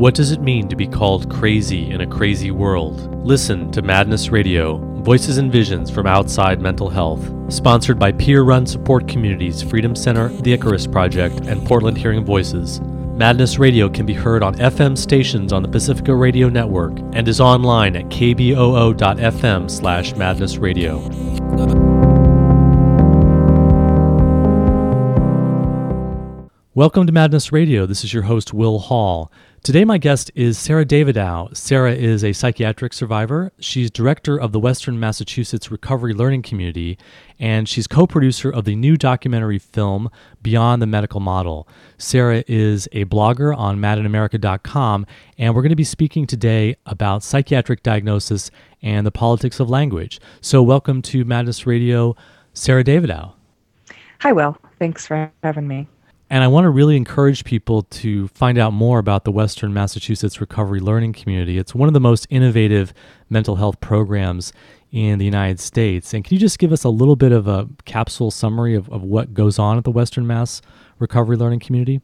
What does it mean to be called crazy in a crazy world? Listen to Madness Radio, Voices and Visions from Outside Mental Health, sponsored by peer run support communities Freedom Center, the Icarus Project, and Portland Hearing Voices. Madness Radio can be heard on FM stations on the Pacifica Radio Network and is online at kboo.fm slash madnessradio. Welcome to Madness Radio. This is your host, Will Hall. Today, my guest is Sera Davidow. Sera is a psychiatric survivor. She's director of the Western Massachusetts Recovery Learning Community, and she's co producer of the new documentary film, Beyond the Medical Model. Sera is a blogger on madinamerica.com, and we're going to be speaking today about psychiatric diagnosis and the politics of language. So, welcome to Madness Radio, Sera Davidow. Hi, Will. Thanks for having me. And I want to really encourage people to find out more about the Western Massachusetts Recovery Learning Community. It's one of the most innovative mental health programs in the United States. And can you just give us a little bit of a capsule summary of, of what goes on at the Western Mass Recovery Learning Community?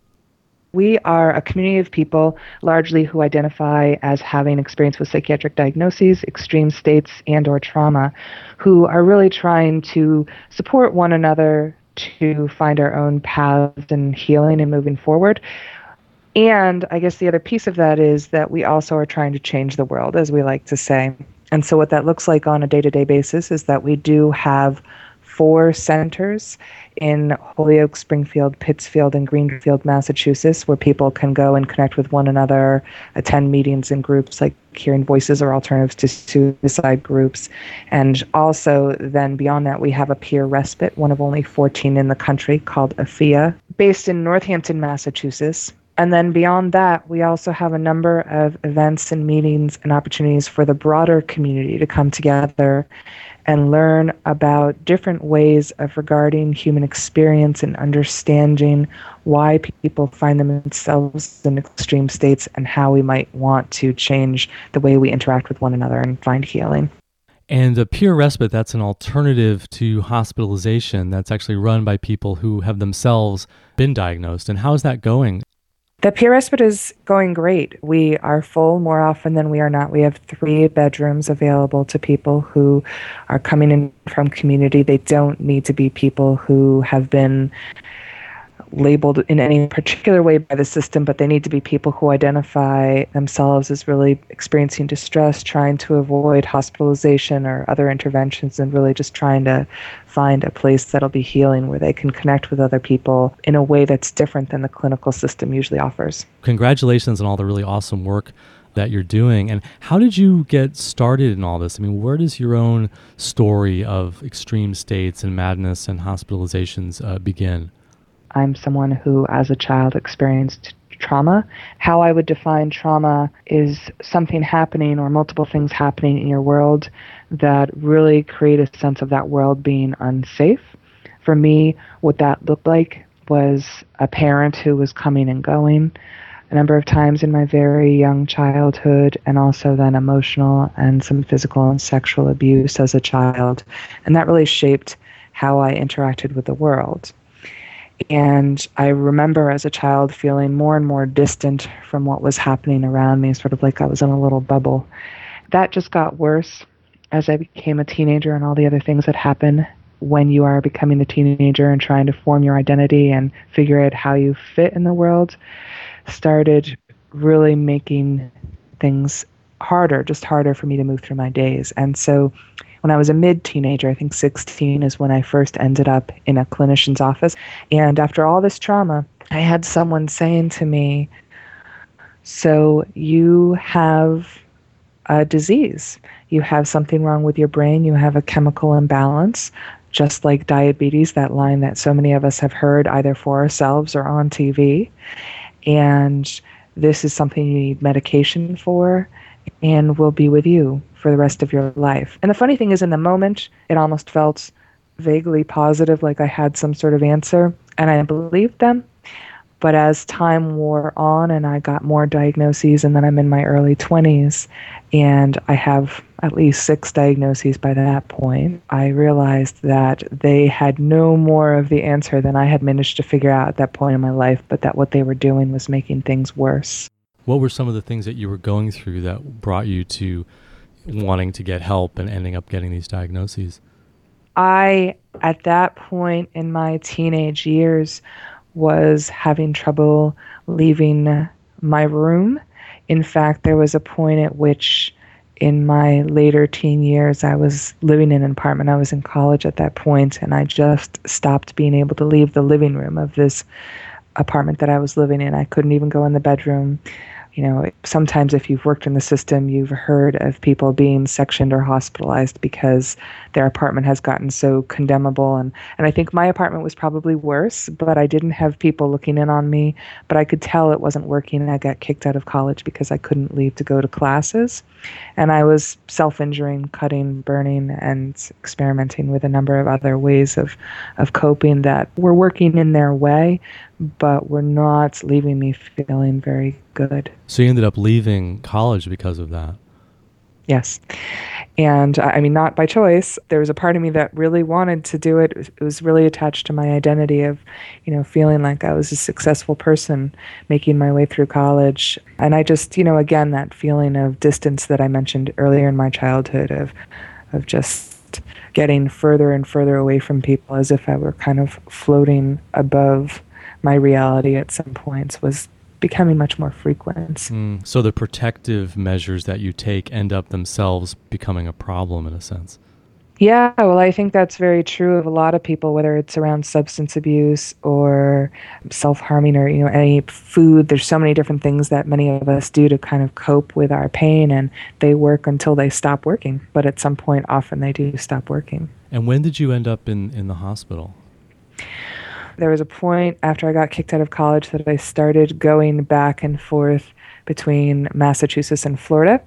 We are a community of people largely who identify as having experience with psychiatric diagnoses, extreme states, and or trauma, who are really trying to support one another to find our own paths and healing and moving forward. And I guess the other piece of that is that we also are trying to change the world, as we like to say. And so, what that looks like on a day to day basis is that we do have four centers in Holyoke, Springfield, Pittsfield, and Greenfield, Massachusetts, where people can go and connect with one another, attend meetings in groups like Hearing Voices or Alternatives to Suicide groups. And also, then beyond that, we have a peer respite, one of only 14 in the country, called Afiya, based in Northampton, Massachusetts. And then beyond that, we also have a number of events and meetings and opportunities for the broader community to come together and learn about different ways of regarding human experience and understanding why people find themselves in extreme states and how we might want to change the way we interact with one another and find healing. And a peer respite, that's an alternative to hospitalization that's actually run by people who have themselves been diagnosed. And how is that going? The peer respite is going great. We are full more often than we are not. We have three bedrooms available to people who are coming in from community. They don't need to be people who have been labeled in any particular way by the system, but they need to be people who identify themselves as really experiencing distress, trying to avoid hospitalization or other interventions, and really just trying to find a place that'll be healing where they can connect with other people in a way that's different than the clinical system usually offers. Congratulations on all the really awesome work that you're doing. And how did you get started in all this? I mean, where does your own story of extreme states and madness and hospitalizations uh, begin? I'm someone who, as a child, experienced trauma. How I would define trauma is something happening or multiple things happening in your world that really create a sense of that world being unsafe. For me, what that looked like was a parent who was coming and going a number of times in my very young childhood, and also then emotional and some physical and sexual abuse as a child. And that really shaped how I interacted with the world. And I remember as a child feeling more and more distant from what was happening around me, sort of like I was in a little bubble. That just got worse as I became a teenager and all the other things that happen when you are becoming a teenager and trying to form your identity and figure out how you fit in the world started really making things harder, just harder for me to move through my days. And so when I was a mid teenager, I think 16 is when I first ended up in a clinician's office. And after all this trauma, I had someone saying to me, So you have a disease. You have something wrong with your brain. You have a chemical imbalance, just like diabetes, that line that so many of us have heard either for ourselves or on TV. And this is something you need medication for and will be with you for the rest of your life. And the funny thing is, in the moment, it almost felt vaguely positive, like I had some sort of answer, and I believed them. But as time wore on and I got more diagnoses, and then I'm in my early 20s, and I have at least six diagnoses by that point, I realized that they had no more of the answer than I had managed to figure out at that point in my life, but that what they were doing was making things worse. What were some of the things that you were going through that brought you to wanting to get help and ending up getting these diagnoses? I, at that point in my teenage years, was having trouble leaving my room. In fact, there was a point at which in my later teen years, I was living in an apartment. I was in college at that point, and I just stopped being able to leave the living room of this apartment that I was living in. I couldn't even go in the bedroom you know, sometimes if you've worked in the system, you've heard of people being sectioned or hospitalized because their apartment has gotten so condemnable. And, and I think my apartment was probably worse, but I didn't have people looking in on me. But I could tell it wasn't working. I got kicked out of college because I couldn't leave to go to classes. And I was self injuring, cutting, burning, and experimenting with a number of other ways of, of coping that were working in their way, but were not leaving me feeling very good. So you ended up leaving college because of that? Yes. And I mean, not by choice. There was a part of me that really wanted to do it. It was really attached to my identity of, you know, feeling like I was a successful person making my way through college. And I just, you know, again, that feeling of distance that I mentioned earlier in my childhood of, of just getting further and further away from people as if I were kind of floating above my reality at some points was becoming much more frequent. Mm, so the protective measures that you take end up themselves becoming a problem in a sense. Yeah, well, I think that's very true of a lot of people, whether it's around substance abuse or self harming or, you know, any food. There's so many different things that many of us do to kind of cope with our pain, and they work until they stop working. But at some point, often they do stop working. And when did you end up in, in the hospital? There was a point after I got kicked out of college that I started going back and forth between Massachusetts and Florida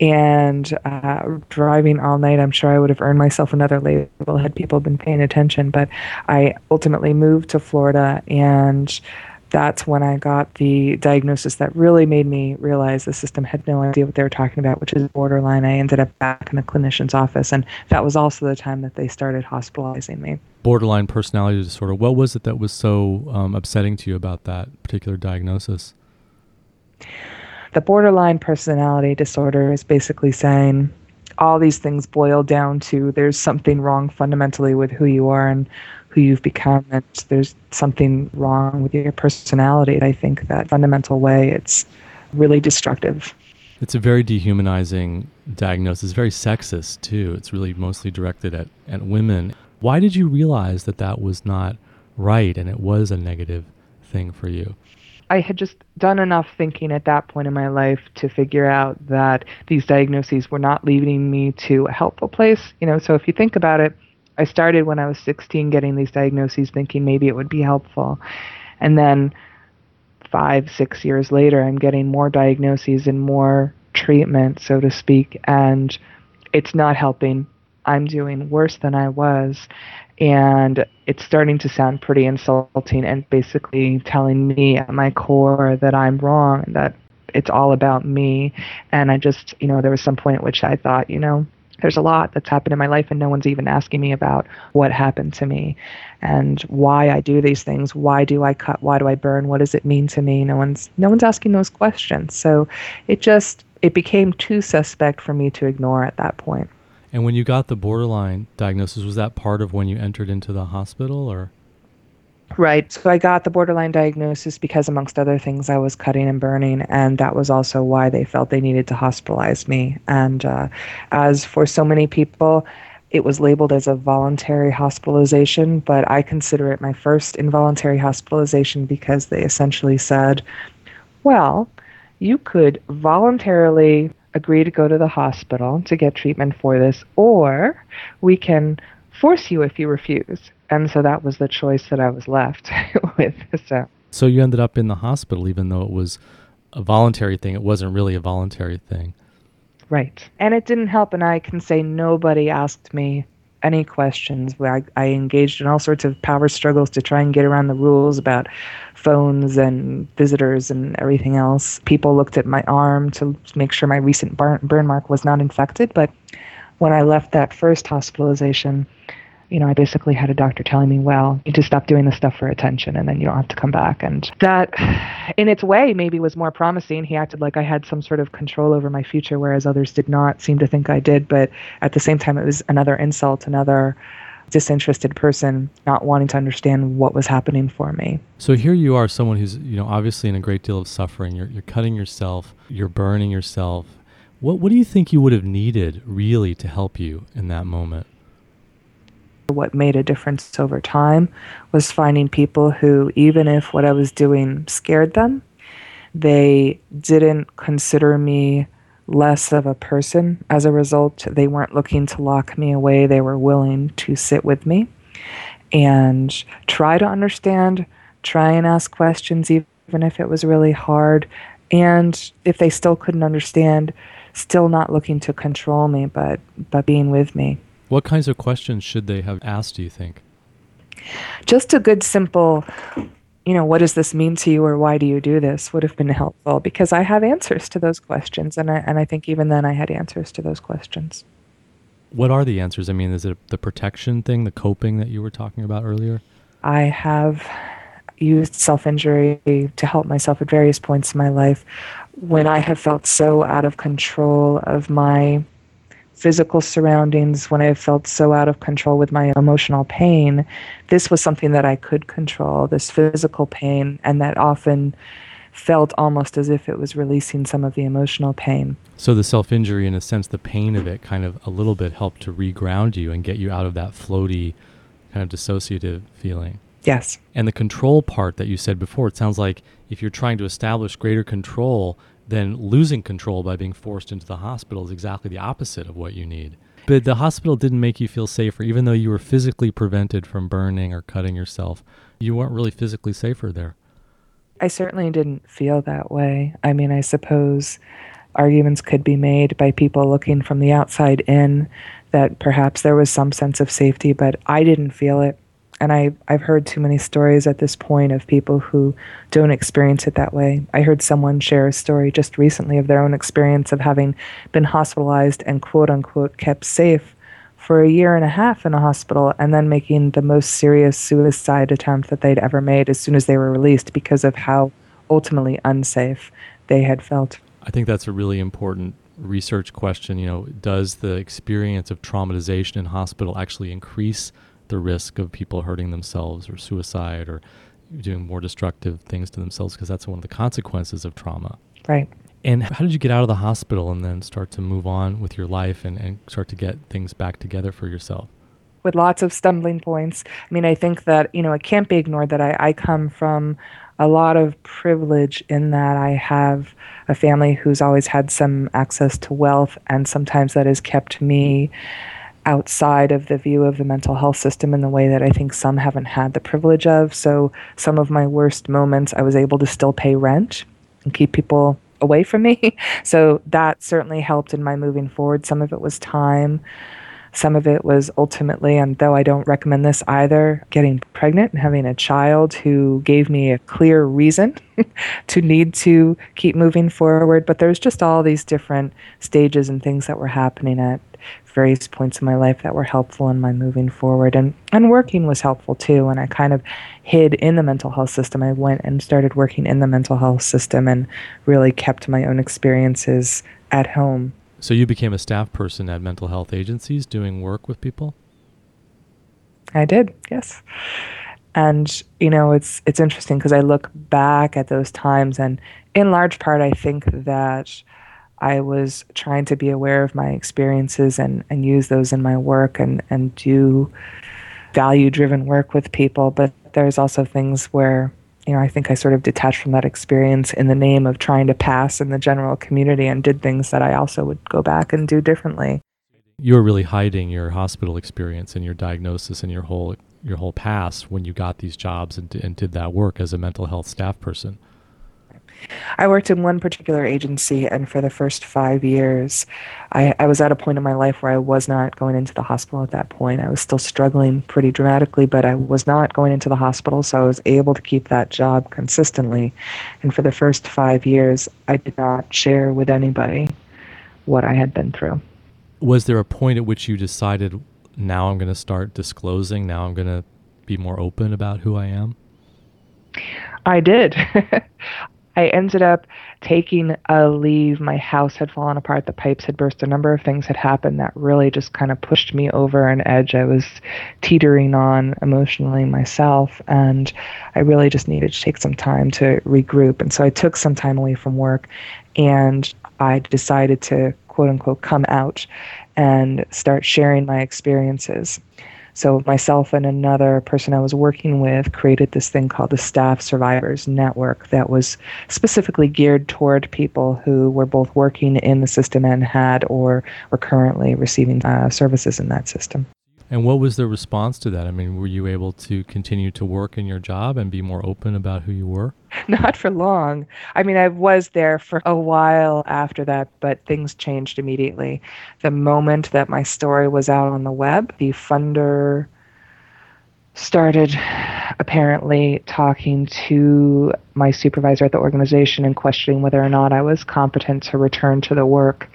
and uh, driving all night. I'm sure I would have earned myself another label had people been paying attention, but I ultimately moved to Florida and that's when I got the diagnosis that really made me realize the system had no idea what they were talking about, which is borderline. I ended up back in the clinician's office, and that was also the time that they started hospitalizing me. Borderline personality disorder. What was it that was so um, upsetting to you about that particular diagnosis? The borderline personality disorder is basically saying all these things boil down to there's something wrong fundamentally with who you are and who you've become and there's something wrong with your personality i think that fundamental way it's really destructive. It's a very dehumanizing diagnosis very sexist too. It's really mostly directed at, at women. Why did you realize that that was not right and it was a negative thing for you? I had just done enough thinking at that point in my life to figure out that these diagnoses were not leading me to a helpful place. You know, so if you think about it, I started when I was 16 getting these diagnoses thinking maybe it would be helpful. And then five, six years later, I'm getting more diagnoses and more treatment, so to speak, and it's not helping. I'm doing worse than I was. And it's starting to sound pretty insulting and basically telling me at my core that I'm wrong, that it's all about me. And I just, you know, there was some point at which I thought, you know, there's a lot that's happened in my life and no one's even asking me about what happened to me and why I do these things. Why do I cut? Why do I burn? What does it mean to me? No one's no one's asking those questions. So it just it became too suspect for me to ignore at that point. and when you got the borderline diagnosis was that part of when you entered into the hospital or Right. So I got the borderline diagnosis because, amongst other things, I was cutting and burning, and that was also why they felt they needed to hospitalize me. And uh, as for so many people, it was labeled as a voluntary hospitalization, but I consider it my first involuntary hospitalization because they essentially said, well, you could voluntarily agree to go to the hospital to get treatment for this, or we can force you if you refuse and so that was the choice that I was left with. So. so you ended up in the hospital, even though it was a voluntary thing. It wasn't really a voluntary thing. Right. And it didn't help. And I can say nobody asked me any questions. I, I engaged in all sorts of power struggles to try and get around the rules about phones and visitors and everything else. People looked at my arm to make sure my recent burn, burn mark was not infected. But when I left that first hospitalization, you know, I basically had a doctor telling me, well, you to stop doing this stuff for attention and then you don't have to come back. And that, in its way, maybe was more promising. He acted like I had some sort of control over my future, whereas others did not seem to think I did. But at the same time, it was another insult, another disinterested person not wanting to understand what was happening for me. So here you are, someone who's, you know, obviously in a great deal of suffering. You're, you're cutting yourself, you're burning yourself. What, what do you think you would have needed really to help you in that moment? What made a difference over time was finding people who, even if what I was doing scared them, they didn't consider me less of a person. As a result, they weren't looking to lock me away, they were willing to sit with me and try to understand, try and ask questions, even if it was really hard. And if they still couldn't understand, still not looking to control me, but, but being with me. What kinds of questions should they have asked, do you think? Just a good, simple, you know, what does this mean to you or why do you do this would have been helpful because I have answers to those questions. And I, and I think even then I had answers to those questions. What are the answers? I mean, is it the protection thing, the coping that you were talking about earlier? I have used self injury to help myself at various points in my life when I have felt so out of control of my physical surroundings, when I felt so out of control with my emotional pain, this was something that I could control, this physical pain, and that often felt almost as if it was releasing some of the emotional pain. So the self injury, in a sense, the pain of it kind of a little bit helped to reground you and get you out of that floaty, kind of dissociative feeling. Yes. And the control part that you said before, it sounds like if you're trying to establish greater control, then losing control by being forced into the hospital is exactly the opposite of what you need. But the hospital didn't make you feel safer, even though you were physically prevented from burning or cutting yourself. You weren't really physically safer there. I certainly didn't feel that way. I mean, I suppose arguments could be made by people looking from the outside in that perhaps there was some sense of safety, but I didn't feel it and I, I've heard too many stories at this point of people who don't experience it that way. I heard someone share a story just recently of their own experience of having been hospitalized and quote unquote kept safe for a year and a half in a hospital and then making the most serious suicide attempt that they'd ever made as soon as they were released because of how ultimately unsafe they had felt. I think that's a really important research question. You know, does the experience of traumatization in hospital actually increase the risk of people hurting themselves or suicide or doing more destructive things to themselves because that's one of the consequences of trauma. Right. And how did you get out of the hospital and then start to move on with your life and, and start to get things back together for yourself? With lots of stumbling points. I mean, I think that, you know, it can't be ignored that I, I come from a lot of privilege in that I have a family who's always had some access to wealth, and sometimes that has kept me outside of the view of the mental health system in the way that I think some haven't had the privilege of. So, some of my worst moments, I was able to still pay rent and keep people away from me. So, that certainly helped in my moving forward. Some of it was time. Some of it was ultimately, and though I don't recommend this either, getting pregnant and having a child who gave me a clear reason to need to keep moving forward. But there's just all these different stages and things that were happening at various points in my life that were helpful in my moving forward. And, and working was helpful too. And I kind of hid in the mental health system. I went and started working in the mental health system and really kept my own experiences at home. So you became a staff person at mental health agencies doing work with people? I did, yes. And you know, it's it's interesting because I look back at those times and in large part I think that I was trying to be aware of my experiences and, and use those in my work and, and do value driven work with people. But there's also things where, you know, I think I sort of detached from that experience in the name of trying to pass in the general community and did things that I also would go back and do differently. You were really hiding your hospital experience and your diagnosis and your whole your whole past when you got these jobs and, and did that work as a mental health staff person. I worked in one particular agency, and for the first five years, I, I, was at a point in my life where I was not going into the hospital at that point. I was still struggling pretty dramatically, but I was not going into the hospital, so I was able to keep that job consistently. And for the first five years, I did not share with anybody what I had been through. Was there a point at which you decided, now I'm going to start disclosing, now I'm going to be more open about who I am? I did. I ended up taking a leave. My house had fallen apart, the pipes had burst, a number of things had happened that really just kind of pushed me over an edge I was teetering on emotionally myself. And I really just needed to take some time to regroup. And so I took some time away from work and I decided to quote unquote come out and start sharing my experiences. So myself and another person I was working with created this thing called the Staff Survivors Network that was specifically geared toward people who were both working in the system and had or were currently receiving uh, services in that system. And what was the response to that? I mean, were you able to continue to work in your job and be more open about who you were? Not for long. I mean, I was there for a while after that, but things changed immediately. The moment that my story was out on the web, the funder started apparently talking to my supervisor at the organization and questioning whether or not I was competent to return to the work.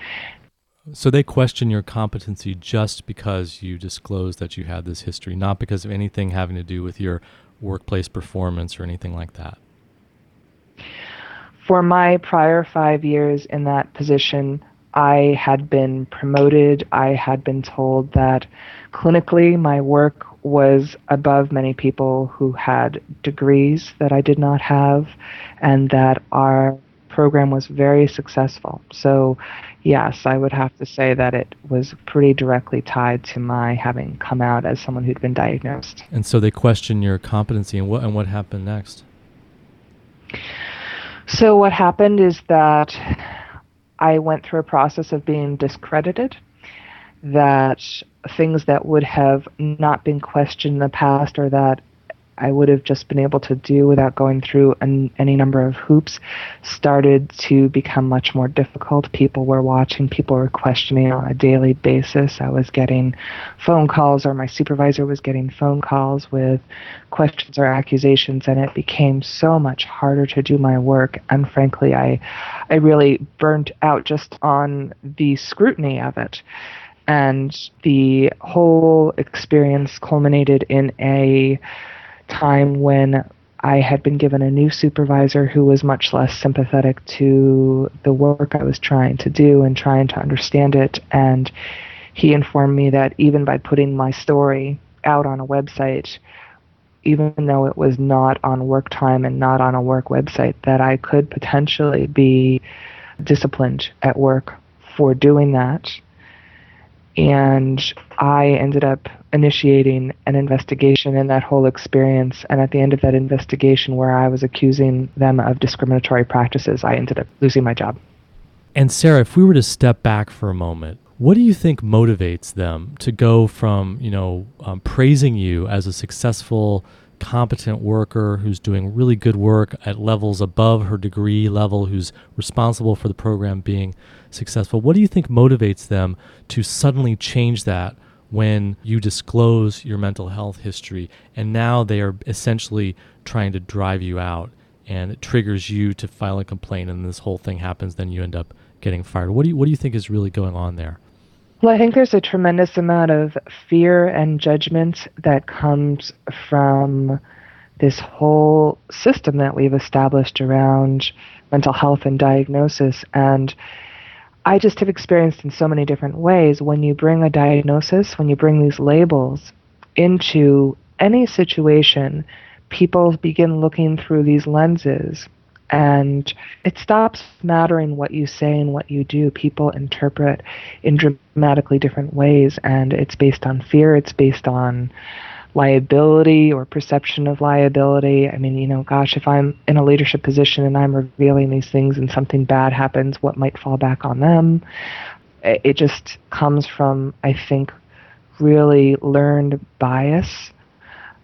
So they question your competency just because you disclosed that you had this history, not because of anything having to do with your workplace performance or anything like that. For my prior five years in that position, I had been promoted. I had been told that clinically my work was above many people who had degrees that I did not have, and that our program was very successful. So yes, I would have to say that it was pretty directly tied to my having come out as someone who'd been diagnosed. And so they question your competency, and what and what happened next? So what happened is that I went through a process of being discredited. That things that would have not been questioned in the past or that I would have just been able to do without going through an, any number of hoops started to become much more difficult. People were watching, people were questioning on a daily basis. I was getting phone calls, or my supervisor was getting phone calls with questions or accusations, and it became so much harder to do my work. And frankly, I, I really burnt out just on the scrutiny of it. And the whole experience culminated in a time when I had been given a new supervisor who was much less sympathetic to the work I was trying to do and trying to understand it. And he informed me that even by putting my story out on a website, even though it was not on work time and not on a work website, that I could potentially be disciplined at work for doing that. And I ended up initiating an investigation in that whole experience. And at the end of that investigation, where I was accusing them of discriminatory practices, I ended up losing my job. And Sera, if we were to step back for a moment, what do you think motivates them to go from, you know, um, praising you as a successful, competent worker who's doing really good work at levels above her degree level, who's responsible for the program being successful? What do you think motivates them to suddenly change that when you disclose your mental health history and now they are essentially trying to drive you out and it triggers you to file a complaint and this whole thing happens then you end up getting fired? What do you what do you think is really going on there? Well i think there's a tremendous amount of fear and judgment that comes from this whole system that we've established around mental health and diagnosis. And I just have experienced in so many different ways when you bring a diagnosis, when you bring these labels into any situation, people begin looking through these lenses and it stops mattering what you say and what you do. People interpret in dramatically different ways, and it's based on fear, it's based on liability or perception of liability. I mean, you know, gosh, if I'm in a leadership position and I'm revealing these things and something bad happens, what might fall back on them? It just comes from, I think, really learned bias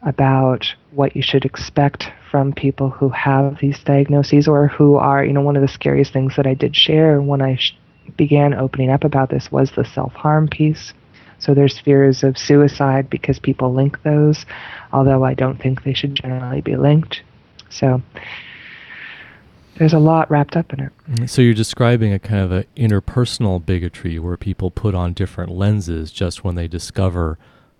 about what you should expect from people who have these diagnoses or who are, you know, one of the scariest things that I did share when I sh- began opening up about this was the self harm piece. So there's fears of suicide because people link those, although I don't think they should generally be linked. So there's a lot wrapped up in it. So you're describing a kind of an interpersonal bigotry where people put on different lenses just when they discover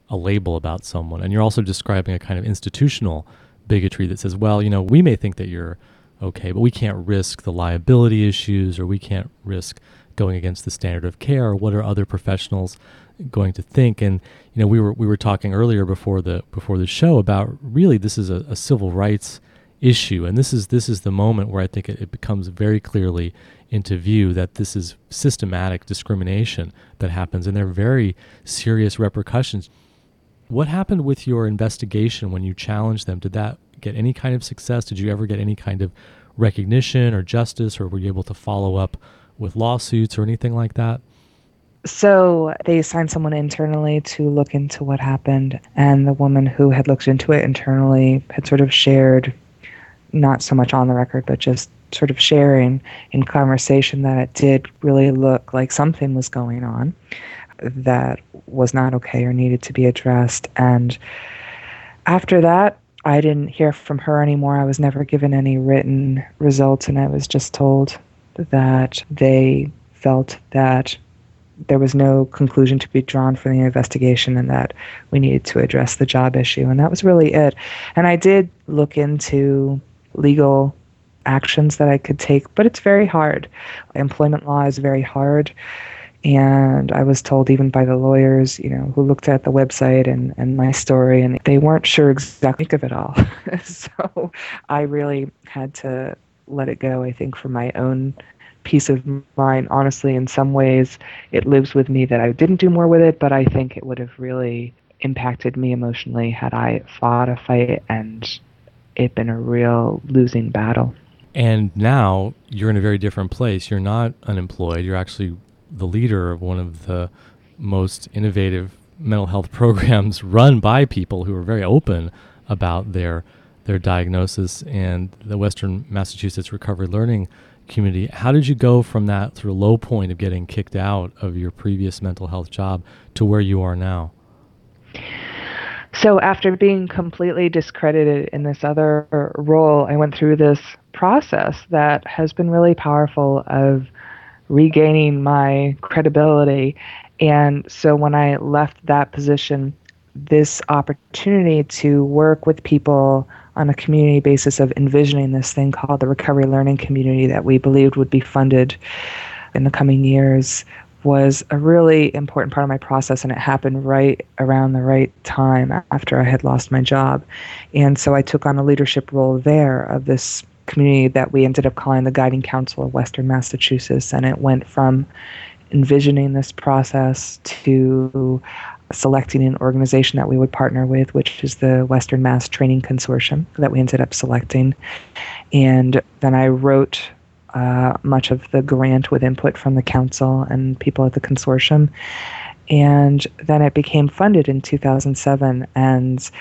a label about someone. And you're also describing a kind of institutional bigotry that says, well, you know, we may think that you're okay, but we can't risk the liability issues or we can't risk going against the standard of care. or What are other professionals going to think? And you know, we were we were talking earlier before the before the show about really this is a, a civil rights issue, and this is this is the moment where I think it, it becomes very clearly into view that this is systematic discrimination that happens, and there are very serious repercussions. What happened with your investigation when you challenged them? Did that get any kind of success? Did you ever get any kind of recognition or justice, or were you able to follow up with lawsuits or anything like that? So they assigned someone internally to look into what happened, and the woman who had looked into it internally had sort of shared, not so much on the record, but just sort of sharing in conversation that it did really look like something was going on that was not okay or needed to be addressed. And after that, I didn't hear from her anymore. I was never given any written results, and I was just told that they felt that there was no conclusion to be drawn from the investigation and that we needed to address the job issue. And that was really it. And I did look into legal actions that I could take, but it's very hard. Employment law is very hard. And I was told, even by the lawyers, you know, who looked at the website and, and my story, and they weren't sure exactly of it all. so I really had to let it go, I think, for my own peace of mind. Honestly, in some ways, it lives with me that I didn't do more with it, but I think it would have really impacted me emotionally had I fought a fight and it been a real losing battle. And now you're in a very different place. You're not unemployed. You're actually the leader of one of the most innovative mental health programs run by people who are very open about their their diagnosis and the Western Massachusetts Recovery Learning community. How did you go from that sort of low point of getting kicked out of your previous mental health job to where you are now? So, after being completely discredited in this other role, I went through this process that has been really powerful of regaining my credibility. And so, when I left that position, this opportunity to work with people on a community basis of envisioning this thing called the recovery learning community that we believed would be funded in the coming years was a really important part of my process and it happened right around the right time after I had lost my job. And so I took on a leadership role there of this community that we ended up calling the Guiding Council of Western Massachusetts and it went from envisioning this process to selecting an organization that we would partner with, which is the Western Mass Training Consortium that we ended up selecting. And then I wrote uh, much of the grant with input from the council and people at the consortium. And then it became funded in 2007. And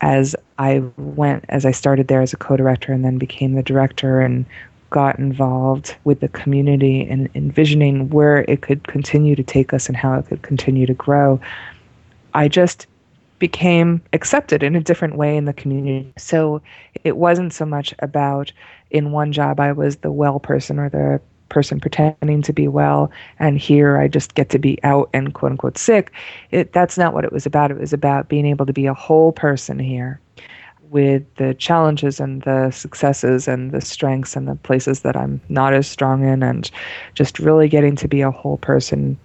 as I went, as I started there as a co director and then became the director and got involved with the community and envisioning where it could continue to take us and how it could continue to grow, I just became accepted in a different way in the community. So it wasn't so much about in one job I was the well person or the person pretending to be well and here I just get to be out and quote unquote sick. It that's not what it was about. It was about being able to be a whole person here with the challenges and the successes and the strengths and the places that I'm not as strong in and just really getting to be a whole person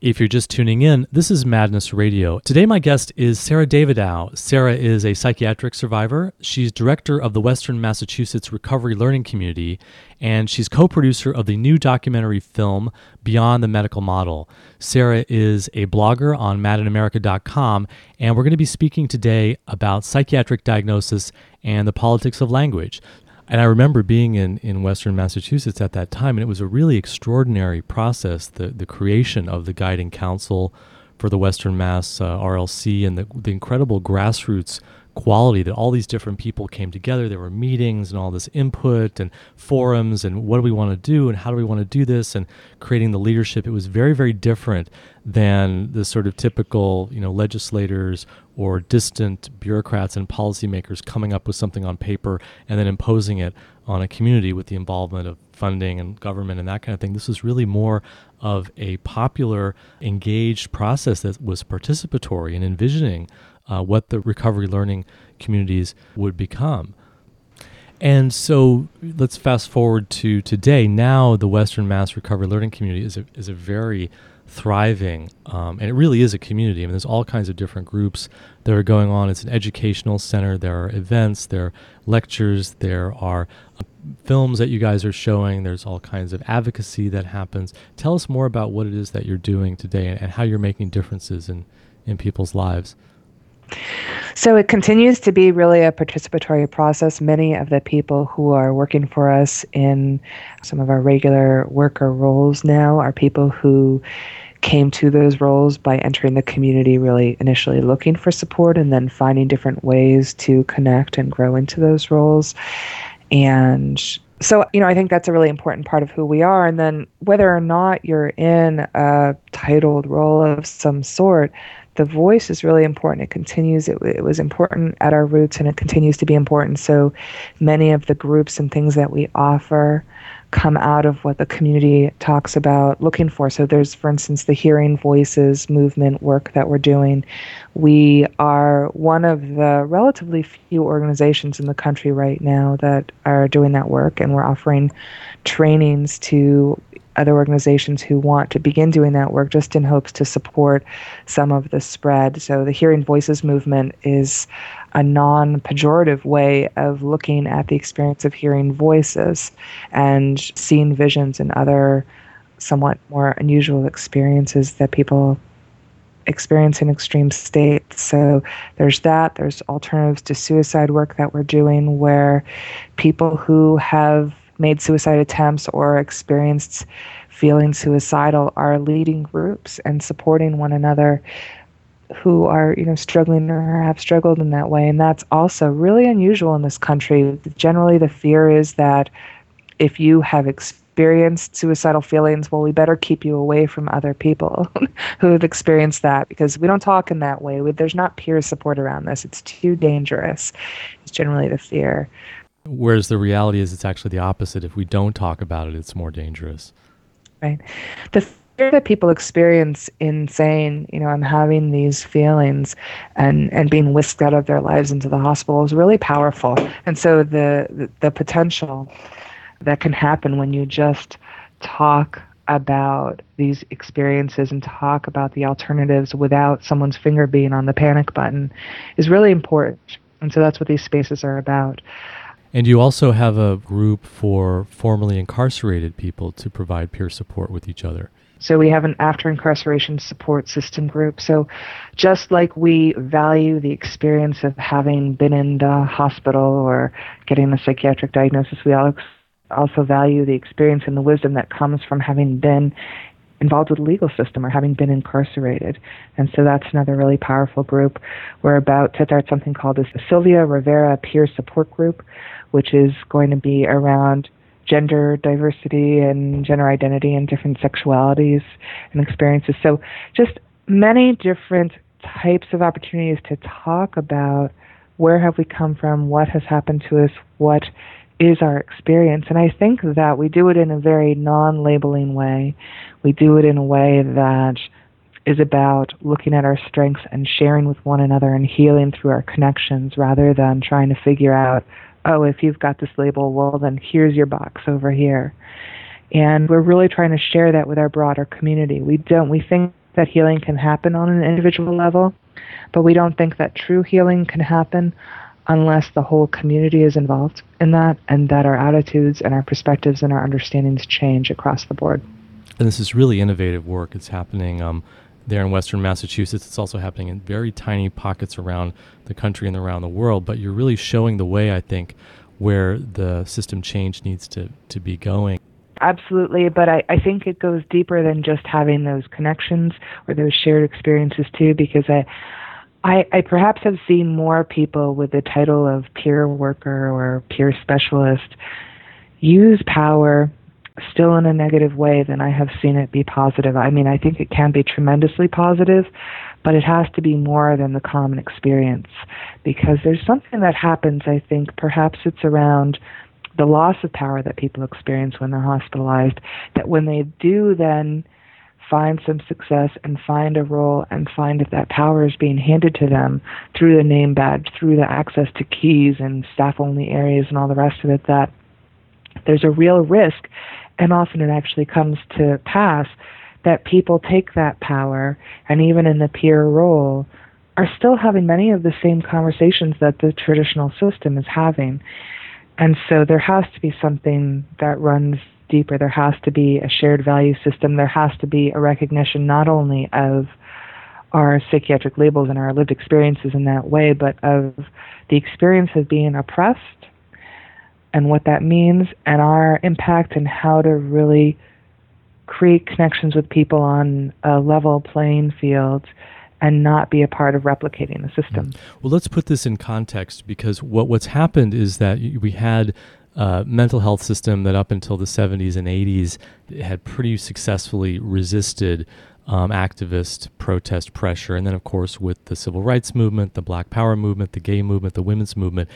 if you're just tuning in, this is Madness Radio. Today, my guest is Sera Davidow. Sera is a psychiatric survivor. She's director of the Western Massachusetts Recovery Learning Community, and she's co producer of the new documentary film Beyond the Medical Model. Sera is a blogger on madinamerica.com, and we're going to be speaking today about psychiatric diagnosis and the politics of language. And I remember being in, in Western Massachusetts at that time, and it was a really extraordinary process the, the creation of the guiding council for the Western Mass uh, RLC and the, the incredible grassroots quality that all these different people came together. There were meetings and all this input and forums and what do we want to do and how do we want to do this and creating the leadership. It was very, very different than the sort of typical, you know, legislators or distant bureaucrats and policymakers coming up with something on paper and then imposing it on a community with the involvement of funding and government and that kind of thing. This was really more of a popular, engaged process that was participatory and envisioning uh, what the recovery learning communities would become. And so let's fast forward to today. Now, the Western Mass Recovery Learning Community is a, is a very thriving, um, and it really is a community. I mean, there's all kinds of different groups that are going on. It's an educational center. There are events, there are lectures, there are uh, films that you guys are showing. There's all kinds of advocacy that happens. Tell us more about what it is that you're doing today and, and how you're making differences in, in people's lives. So it continues to be really a participatory process. Many of the people who are working for us in some of our regular worker roles now are people who came to those roles by entering the community really initially looking for support and then finding different ways to connect and grow into those roles. And so, you know, I think that's a really important part of who we are. And then whether or not you're in a titled role of some sort, the voice is really important. It continues, it, it, was important at our roots and it continues to be important. So many of the groups and things that we offer come out of what the community talks about looking for. So there's, for instance, the Hearing Voices movement work that we're doing. We are one of the relatively few organizations in the country right now that are doing that work, and we're offering trainings to other organizations who want to begin doing that work just in hopes to support some of the spread. So the Hearing Voices movement is a non pejorative way of looking at the experience of hearing voices and seeing visions and other somewhat more unusual experiences that people experience in extreme states. So there's that. There's alternatives to suicide work that we're doing where people who have made suicide attempts or experienced feeling suicidal are leading groups and supporting one another who are you know struggling or have struggled in that way. And that's also really unusual in this country. Generally the fear is that if you have experienced suicidal feelings well we better keep you away from other people who have experienced that because we don't talk in that way. There's not peer support around this. It's too dangerous. It's generally the fear Whereas the reality is, it's actually the opposite. If we don't talk about it, it's more dangerous. Right. The fear that people experience in saying, you know, I'm having these feelings and, and being whisked out of their lives into the hospital is really powerful. And so the, the, the potential that can happen when you just talk about these experiences and talk about the alternatives without someone's finger being on the panic button is really important. And so that's what these spaces are about. And you also have a group for formerly incarcerated people to provide peer support with each other. So we have an after incarceration support system group. So just like we value the experience of having been in the hospital or getting a psychiatric diagnosis, we also value the experience and the wisdom that comes from having been involved with the legal system or having been incarcerated. And so that's another really powerful group. We're about to start something called the Sylvia Rivera Peer Support Group, which is going to be around gender diversity and gender identity and different sexualities and experiences. So just many different types of opportunities to talk about where have we come from, what has happened to us, what is our experience. And I think that we do it in a very non labeling way. We do it in a way that is about looking at our strengths and sharing with one another and healing through our connections rather than trying to figure out, oh, if you've got this label, well, then here's your box over here. And we're really trying to share that with our broader community. We don't, we think that healing can happen on an individual level, but we don't think that true healing can happen unless the whole community is involved in that and that our attitudes and our perspectives and our understandings change across the board. And this is really innovative work. It's happening um, there in Western Massachusetts. It's also happening in very tiny pockets around the country and around the world. But you're really showing the way, I think, where the system change needs to, to be going. Absolutely, but I, I think it goes deeper than just having those connections or those shared experiences too, because I I, I perhaps have seen more people with the title of peer worker or peer specialist use power still in a negative way than I have seen it be positive. I mean, I think it can be tremendously positive, but it has to be more than the common experience because there's something that happens, I think, perhaps it's around the loss of power that people experience when they're hospitalized, that when they do then find some success and find a role and find that that power is being handed to them through the name badge, through the access to keys and staff only areas and all the rest of it, that there's a real risk, and often it actually comes to pass, that people take that power and even in the peer role are still having many of the same conversations that the traditional system is having. And so there has to be something that runs deeper. There has to be a shared value system. There has to be a recognition not only of our psychiatric labels and our lived experiences in that way, but of the experience of being oppressed and what that means and our impact and how to really create connections with people on a level playing field and not be a part of replicating the system. Well, let's put this in context because what, what's happened is that we had uh, mental health system that up until the 70s and 80s had pretty successfully resisted um, activist protest pressure. And then, of course, with the civil rights movement, the black power movement, the gay movement, the women's movement,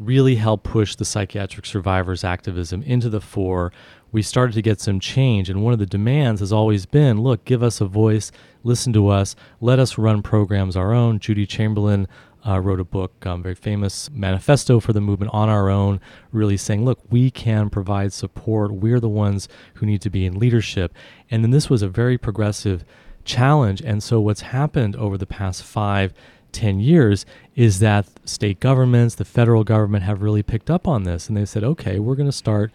really helped push the psychiatric survivors' activism into the fore. We started to get some change. And one of the demands has always been look, give us a voice, listen to us, let us run programs our own. Judi Chamberlin uh, wrote a book, um, very famous manifesto for the movement on our own, really saying, look, we can provide support. We're the ones who need to be in leadership. And then this was a very progressive challenge. And so what's happened over the past five, ten years is that state governments, the federal government have really picked up on this. And they said, okay, we're going to start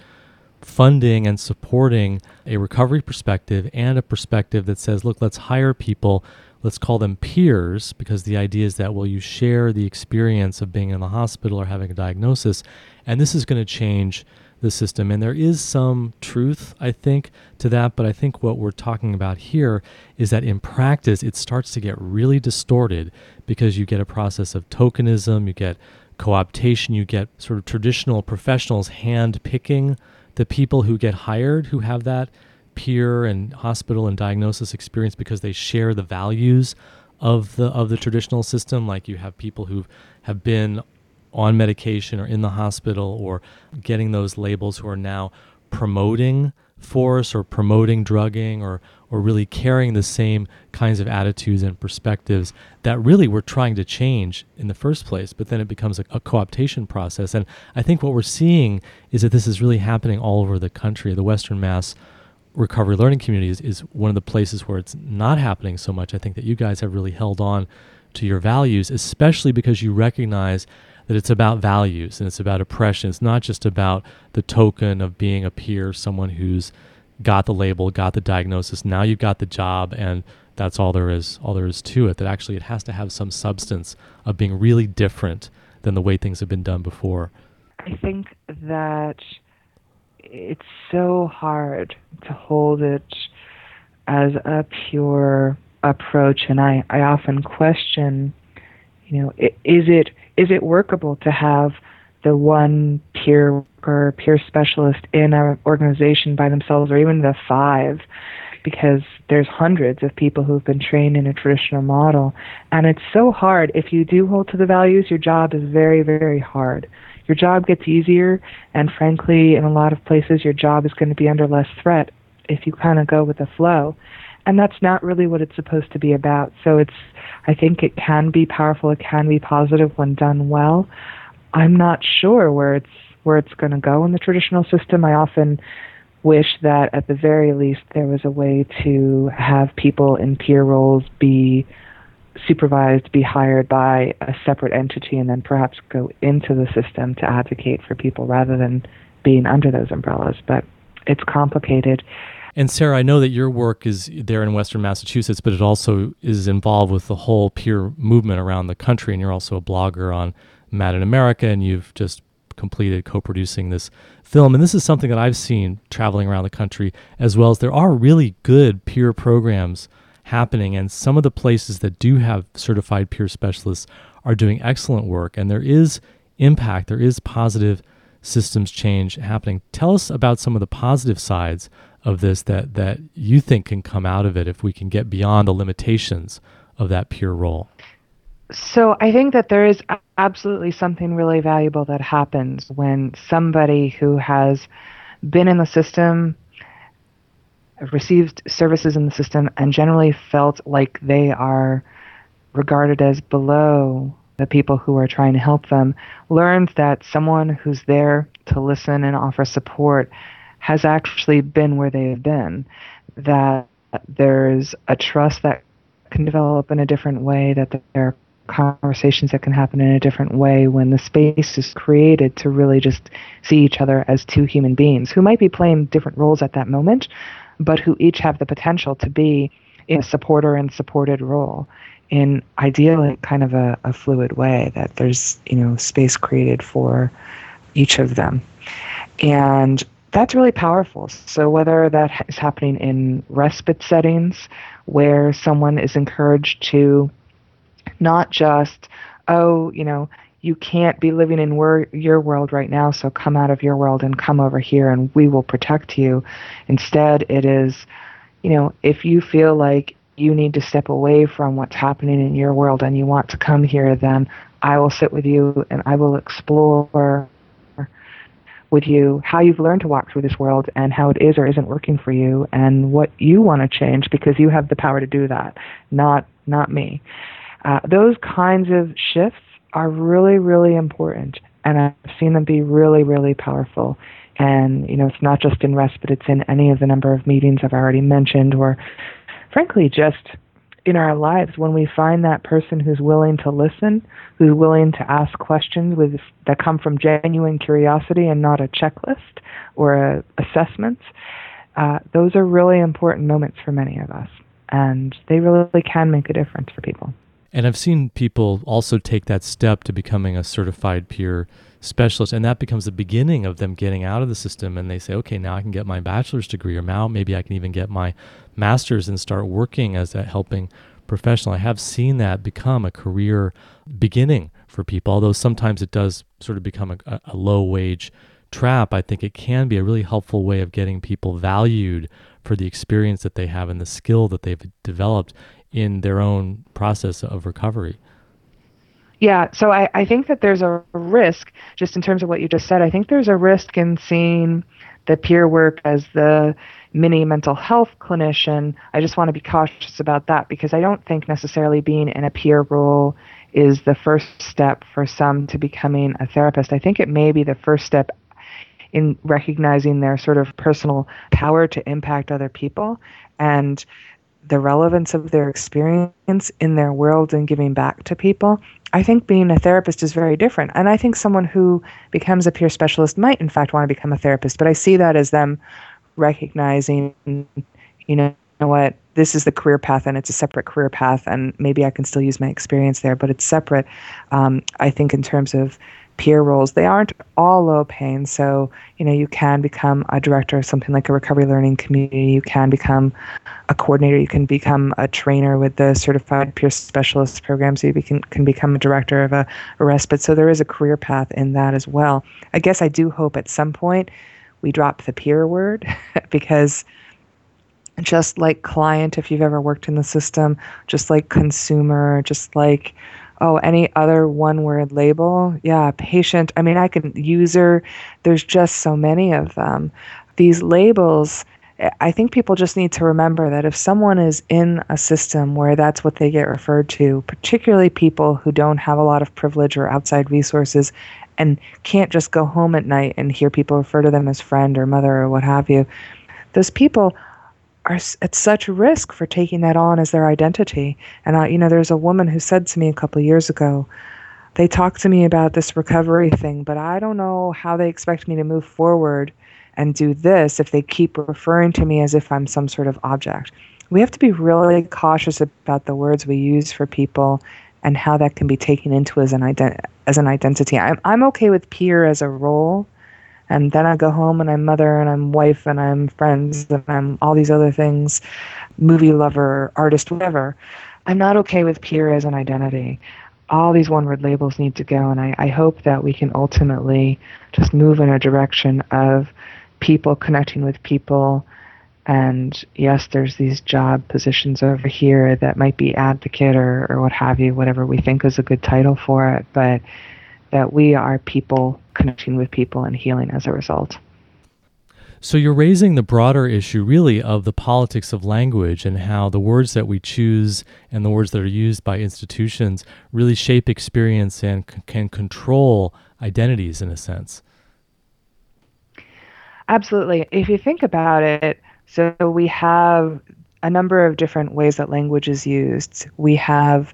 funding and supporting a recovery perspective and a perspective that says, look, let's hire people let's call them peers because the idea is that well you share the experience of being in the hospital or having a diagnosis and this is going to change the system. And there is some truth i think to that but i think what we're talking about here is that in practice it starts to get really distorted because you get a process of tokenism you get co-optation you get sort of traditional professionals hand picking the people who get hired who have that peer and hospital and diagnosis experience because they share the values of the of the traditional system. Like you have people who have been on medication or in the hospital or getting those labels who are now promoting force or promoting drugging or or really carrying the same kinds of attitudes and perspectives that really we're trying to change in the first place but then it becomes a, a co-optation process and i think what we're seeing is that this is really happening all over the country the western mass recovery learning communities is one of the places where it's not happening so much. I think that you guys have really held on to your values, especially because you recognize that it's about values and it's about oppression. It's not just about the token of being a peer, someone who's got the label, got the diagnosis. Now you've got the job, and that's all there is. All there is to it. That actually it has to have some substance of being really different than the way things have been done before. I think that it's so hard to hold it as a pure approach and I, I often question you know is it is it workable to have the one peer or peer specialist in an organization by themselves or even the five? Because there's hundreds of people who've been trained in a traditional model and it's so hard. If you do hold to the values your job is very very hard. Your job gets easier, and frankly, in a lot of places, your job is going to be under less threat if you kind of go with the flow. And that's not really what it's supposed to be about. So it's, I think it can be powerful, it can be positive when done well. I'm not sure where it's where it's going to go in the traditional system. I often wish that at the very least there was a way to have people in peer roles be supervised, be hired by a separate entity, and then perhaps go into the system to advocate for people rather than being under those umbrellas. But it's complicated. And Sera, I know that your work is there in Western Massachusetts, but it also is involved with the whole peer movement around the country. And you're also a blogger on Mad in America, and you've just completed co-producing this film. And this is something that I've seen traveling around the country as well as there are really good peer programs happening. And some of the places that do have certified peer specialists are doing excellent work. And there is impact, there is positive systems change happening. Tell us about some of the positive sides of this that, that you think can come out of it if we can get beyond the limitations of that peer role. So I think that there is absolutely something really valuable that happens when somebody who has been in the system, received services in the system, and generally felt like they are regarded as below the people who are trying to help them, learns that someone who's there to listen and offer support has actually been where they have been, that there's a trust that can develop in a different way, that there are conversations that can happen in a different way when the space is created to really just see each other as two human beings who might be playing different roles at that moment, but who each have the potential to be in a supporter and supported role in ideally kind of a, a fluid way that there's you know space created for each of them. And that's really powerful so whether that is happening in respite settings where someone is encouraged to not just, oh, you know, you can't be living in wor- your world right now, so come out of your world and come over here and we will protect you. Instead, it is, you know, if you feel like you need to step away from what's happening in your world and you want to come here, then I will sit with you and I will explore with you how you've learned to walk through this world and how it is or isn't working for you and what you want to change because you have the power to do that, not not me. Uh, those kinds of shifts are really, really important, and I've seen them be really, really powerful. And you know, it's not just in respite; it's in any of the number of meetings I've already mentioned, or frankly, just in our lives when we find that person who's willing to listen, who's willing to ask questions with that come from genuine curiosity and not a checklist or a assessments. Uh, those are really important moments for many of us, and they really can make a difference for people. And I've seen people also take that step to becoming a certified peer specialist, and that becomes the beginning of them getting out of the system. And they say, okay, now I can get my bachelor's degree, or now maybe I can even get my master's and start working as a helping professional. I have seen that become a career beginning for people, although sometimes it does sort of become a, a low wage trap. I think it can be a really helpful way of getting people valued for the experience that they have and the skill that they've developed in their own process of recovery. Yeah, so I, I think that there's a risk, just in terms of what you just said, I think there's a risk in seeing the peer work as the mini mental health clinician. I just want to be cautious about that because I don't think necessarily being in a peer role is the first step for some to becoming a therapist. I think it may be the first step in recognizing their sort of personal power to impact other people and the relevance of their experience in their world and giving back to people, I think being a therapist is very different. And I think someone who becomes a peer specialist might, in fact, want to become a therapist. But I see that as them recognizing, you know, you know what, this is the career path and it's a separate career path. And maybe I can still use my experience there, but it's separate. Um, I think in terms of peer roles. They aren't all low paying. So, you know, you can become a director of something like a recovery learning community. You can become a coordinator. You can become a trainer with the certified peer specialist program, so You can, can become a director of a, a respite. So there is a career path in that as well. I guess I do hope at some point we drop the peer word because just like client, if you've ever worked in the system, just like consumer, just like oh, any other one word label? Yeah, patient. I mean, I can user. There's just so many of them. These labels, I think people just need to remember that if someone is in a system where that's what they get referred to, particularly people who don't have a lot of privilege or outside resources and can't just go home at night and hear people refer to them as friend or mother or what have you, those people are at such risk for taking that on as their identity. And I, you know, there's a woman who said to me a couple of years ago, they talked to me about this recovery thing, but I don't know how they expect me to move forward and do this if they keep referring to me as if I'm some sort of object. We have to be really cautious about the words we use for people and how that can be taken into as an ident- as an identity. I'm I'm okay with peer as a role, And then I go home and I'm mother and I'm wife and I'm friends and I'm all these other things, movie lover, artist, whatever. I'm not okay with peer as an identity. All these one word labels need to go, and I, I hope that we can ultimately just move in a direction of people connecting with people. And yes, there's these job positions over here that might be advocate or, or what have you, whatever we think is a good title for it, but that we are people connecting with people and healing as a result. So you're raising the broader issue, really, of the politics of language and how the words that we choose and the words that are used by institutions really shape experience and c- can control identities in a sense. Absolutely. If you think about it, so we have a number of different ways that language is used. We have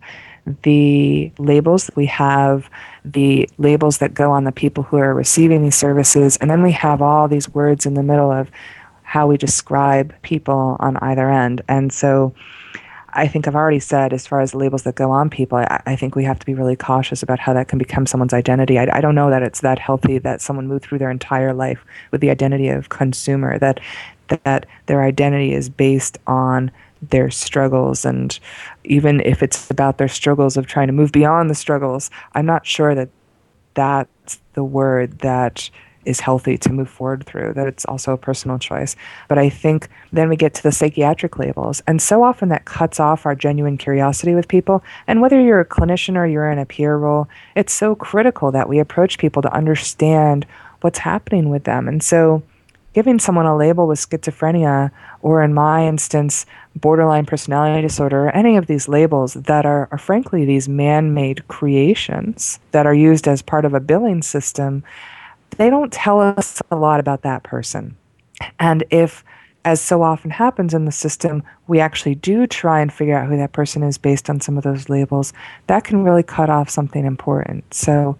the labels, we have the labels that go on the people who are receiving these services, and then we have all these words in the middle of how we describe people on either end. And so I think I've already said, as far as the labels that go on people, I, I think we have to be really cautious about how that can become someone's identity. I, I, don't know that it's that healthy that someone moved through their entire life with the identity of consumer, that that their identity is based on their struggles and even if it's about their struggles of trying to move beyond the struggles i'm not sure that that's the word that is healthy to move forward through that it's also a personal choice. But i think then we get to the psychiatric labels. And so often that cuts off our genuine curiosity with people. And whether you're a clinician or you're in a peer role it's so critical that we approach people to understand what's happening with them. And so giving someone a label with schizophrenia, or in my instance, borderline personality disorder, or any of these labels that are, are frankly these man made creations that are used as part of a billing system, they don't tell us a lot about that person. And if, as so often happens in the system, we actually do try and figure out who that person is based on some of those labels, that can really cut off something important. So,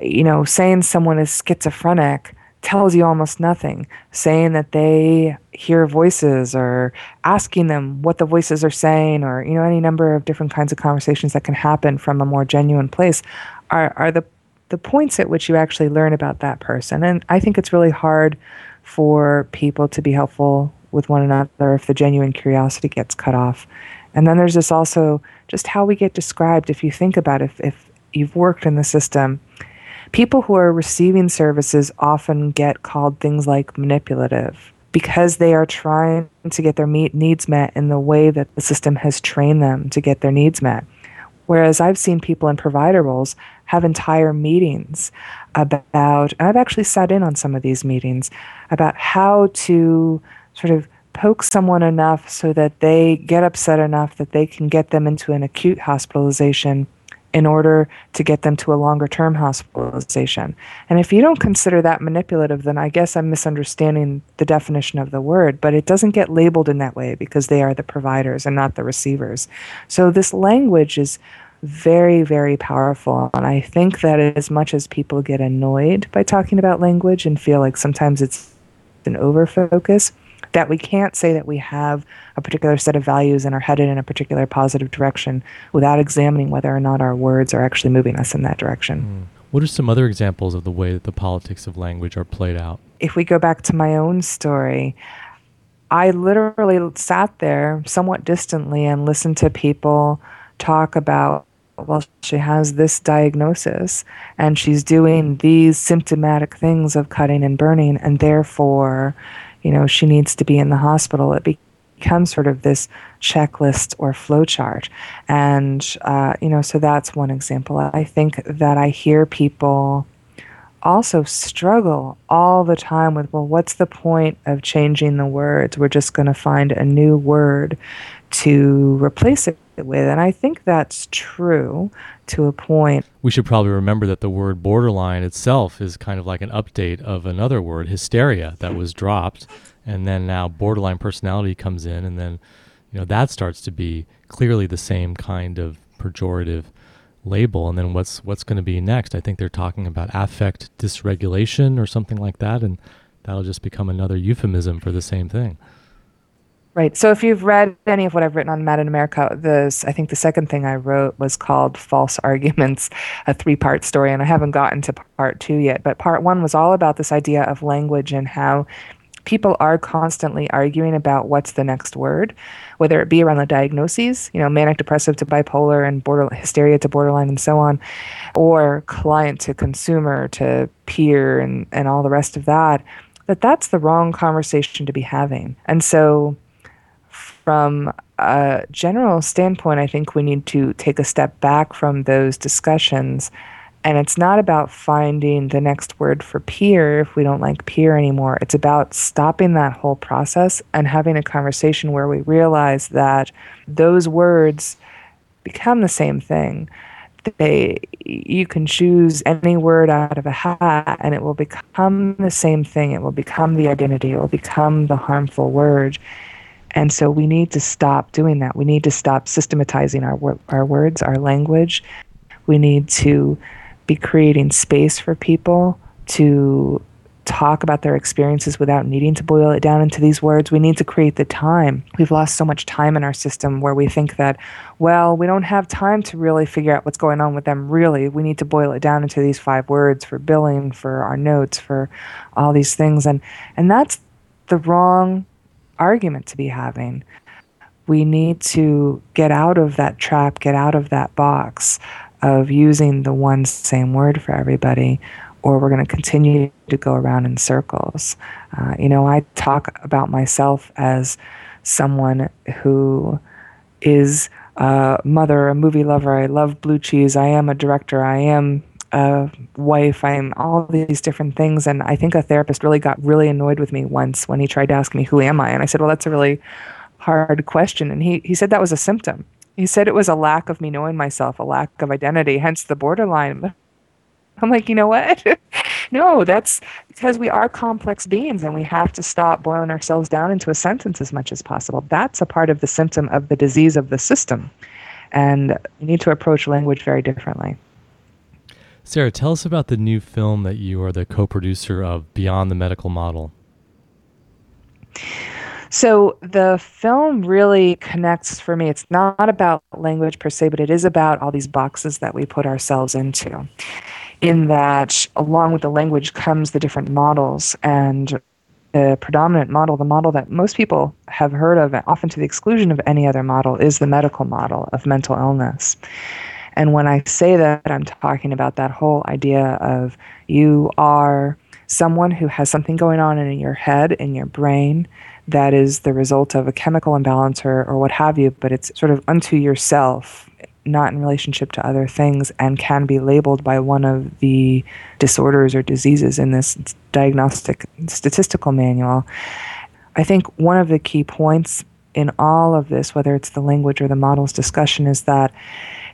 you know, saying someone is schizophrenic tells you almost nothing. Saying that they hear voices or asking them what the voices are saying or, you know, any number of different kinds of conversations that can happen from a more genuine place are, are the, the points at which you actually learn about that person. And I think it's really hard for people to be helpful with one another if the genuine curiosity gets cut off. And then there's this also just how we get described. If you think about it, if, if you've worked in the system, people who are receiving services often get called things like manipulative because they are trying to get their needs met in the way that the system has trained them to get their needs met. Whereas I've seen people in provider roles have entire meetings about, and I've actually sat in on some of these meetings, about how to sort of poke someone enough so that they get upset enough that they can get them into an acute hospitalization in order to get them to a longer term hospitalization. And if you don't consider that manipulative, then I guess I'm misunderstanding the definition of the word, but it doesn't get labeled in that way because they are the providers and not the receivers. So this language is very, very powerful. And I think that as much as people get annoyed by talking about language and feel like sometimes it's an overfocus, that we can't say that we have a particular set of values and are headed in a particular positive direction without examining whether or not our words are actually moving us in that direction. Mm. What are some other examples of the way that the politics of language are played out? If we go back to my own story, I literally sat there somewhat distantly and listened to people talk about well, she has this diagnosis and she's doing these symptomatic things of cutting and burning, and therefore you know, she needs to be in the hospital. It becomes sort of this checklist or flowchart. And, uh, you know, so that's one example. I think that I hear people also struggle all the time with, well, what's the point of changing the words? We're just going to find a new word to replace it with. And I think that's true to a point. We should probably remember that the word borderline itself is kind of like an update of another word, hysteria, that was dropped. And then now borderline personality comes in, and then, you know, that starts to be clearly the same kind of pejorative label. And then what's what's going to be next? I think they're talking about affect dysregulation or something like that, and that'll just become another euphemism for the same thing. Right. So if you've read any of what I've written on Mad in America, this I think the second thing I wrote was called False Arguments, a three-part story, and I haven't gotten to part two yet. But part one was all about this idea of language and how people are constantly arguing about what's the next word, whether it be around the diagnoses, you know, manic depressive to bipolar and border hysteria to borderline and so on, or client to consumer to peer and, and all the rest of that, that that's the wrong conversation to be having. And so from a general standpoint, I think we need to take a step back from those discussions. And it's not about finding the next word for peer if we don't like peer anymore. It's about stopping that whole process and having a conversation where we realize that those words become the same thing. They, you can choose any word out of a hat and it will become the same thing. It will become the identity. It will become the harmful word. And so we need to stop doing that. We need to stop systematizing our our words, our language. We need to be creating space for people to talk about their experiences without needing to boil it down into these words. We need to create the time. We've lost so much time in our system where we think that, well, we don't have time to really figure out what's going on with them, really. We need to boil it down into these five words for billing, for our notes, for all these things. And, and that's the wrong argument to be having. We need to get out of that trap, get out of that box of using the one same word for everybody, or we're going to continue to go around in circles. Uh, you know, I talk about myself as someone who is a mother, a movie lover. I love blue cheese. I am a director. I am a wife. I'm all these different things. And I think a therapist really got really annoyed with me once when he tried to ask me, Who am I? And I said, Well, that's a really hard question. And he, he said that was a symptom. He said it was a lack of me knowing myself, a lack of identity, hence the borderline. I'm like, you know what? no, that's because we are complex beings and we have to stop boiling ourselves down into a sentence as much as possible. That's a part of the symptom of the disease of the system. And we need to approach language very differently. Sera, tell us about the new film that you are the co producer of, Beyond the Medical Model. So the film really connects for me. It's not about language per se, but it is about all these boxes that we put ourselves into. In that, along with the language comes the different models. And the predominant model, the model that most people have heard of, often to the exclusion of any other model, is the medical model of mental illness. And when I say that, I'm talking about that whole idea of you are someone who has something going on in your head, in your brain, that is the result of a chemical imbalance or, or what have you, but it's sort of unto yourself, not in relationship to other things, and can be labeled by one of the disorders or diseases in this diagnostic statistical manual. I think one of the key points in all of this, whether it's the language or the models discussion, is that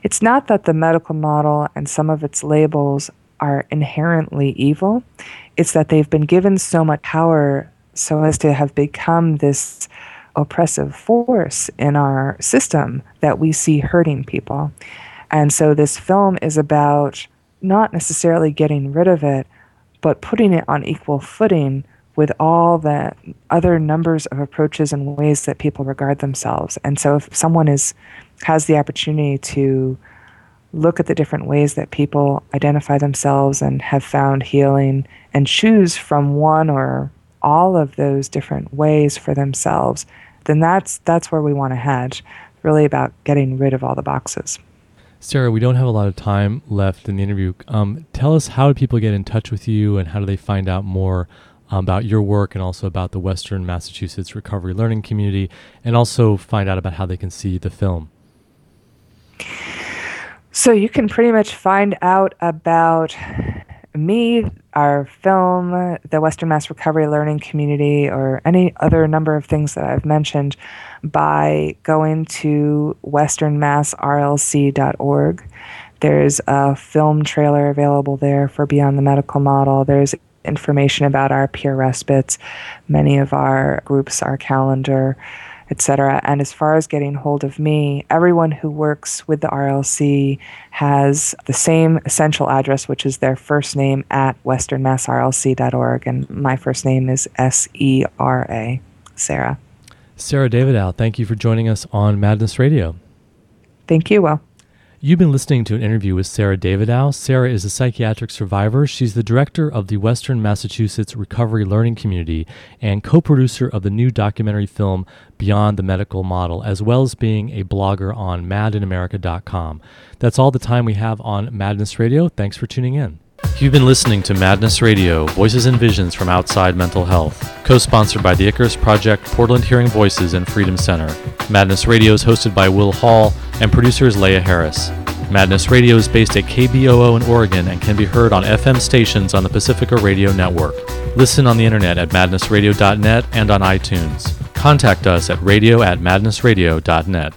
it's not that the medical model and some of its labels are inherently evil, it's that they've been given so much power so as to have become this oppressive force in our system that we see hurting people. And so this film is about not necessarily getting rid of it, but putting it on equal footing with all the other numbers of approaches and ways that people regard themselves. And so if someone is has the opportunity to look at the different ways that people identify themselves and have found healing and choose from one or all of those different ways for themselves, then that's that's where we want to head. Really about getting rid of all the boxes. Sera, we don't have a lot of time left in the interview. Um, tell us how do people get in touch with you, and how do they find out more about your work, and also about the Western Massachusetts Recovery Learning Community, and also find out about how they can see the film. So you can pretty much find out about me, our film, the Western Mass Recovery Learning Community, or any other number of things that I've mentioned by going to westernmassrlc.org. There's a film trailer available there for Beyond the Medical Model. There's information about our peer respites, many of our groups, our calendar etc. And as far as getting hold of me, everyone who works with the RLC has the same essential address, which is their first name at westernmassrlc.org. And my first name is S E R A, Sera. Sera Davidow, thank you for joining us on Madness Radio. Thank you, Will. You've been listening to an interview with Sera Davidow. Sera is a psychiatric survivor. She's the director of the Western Massachusetts Recovery Learning Community and co producer of the new documentary film Beyond the Medical Model, as well as being a blogger on madinamerica.com. That's all the time we have on Madness Radio. Thanks for tuning in. You've been listening to Madness Radio, Voices and Visions from Outside Mental Health, co sponsored by the Icarus Project, Portland Hearing Voices, and Freedom Center. Madness Radio is hosted by Will Hall, and producer is Leah Harris. Madness Radio is based at KBOO in Oregon and can be heard on FM stations on the Pacifica Radio Network. Listen on the internet at madnessradio.net and on iTunes. Contact us at radio at madnessradio.net.